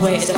waited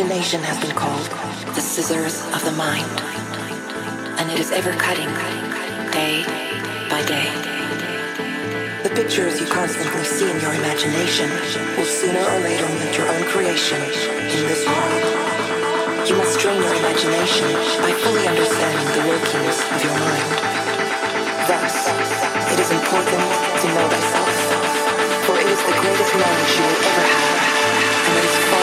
Imagination has been called the scissors of the mind, and it is ever cutting, day by day. The pictures you constantly see in your imagination will sooner or later meet your own creation in this world. You must train your imagination by fully understanding the workings of your mind. Thus, it is important to know thyself, for it is the greatest knowledge you will ever have, and it is far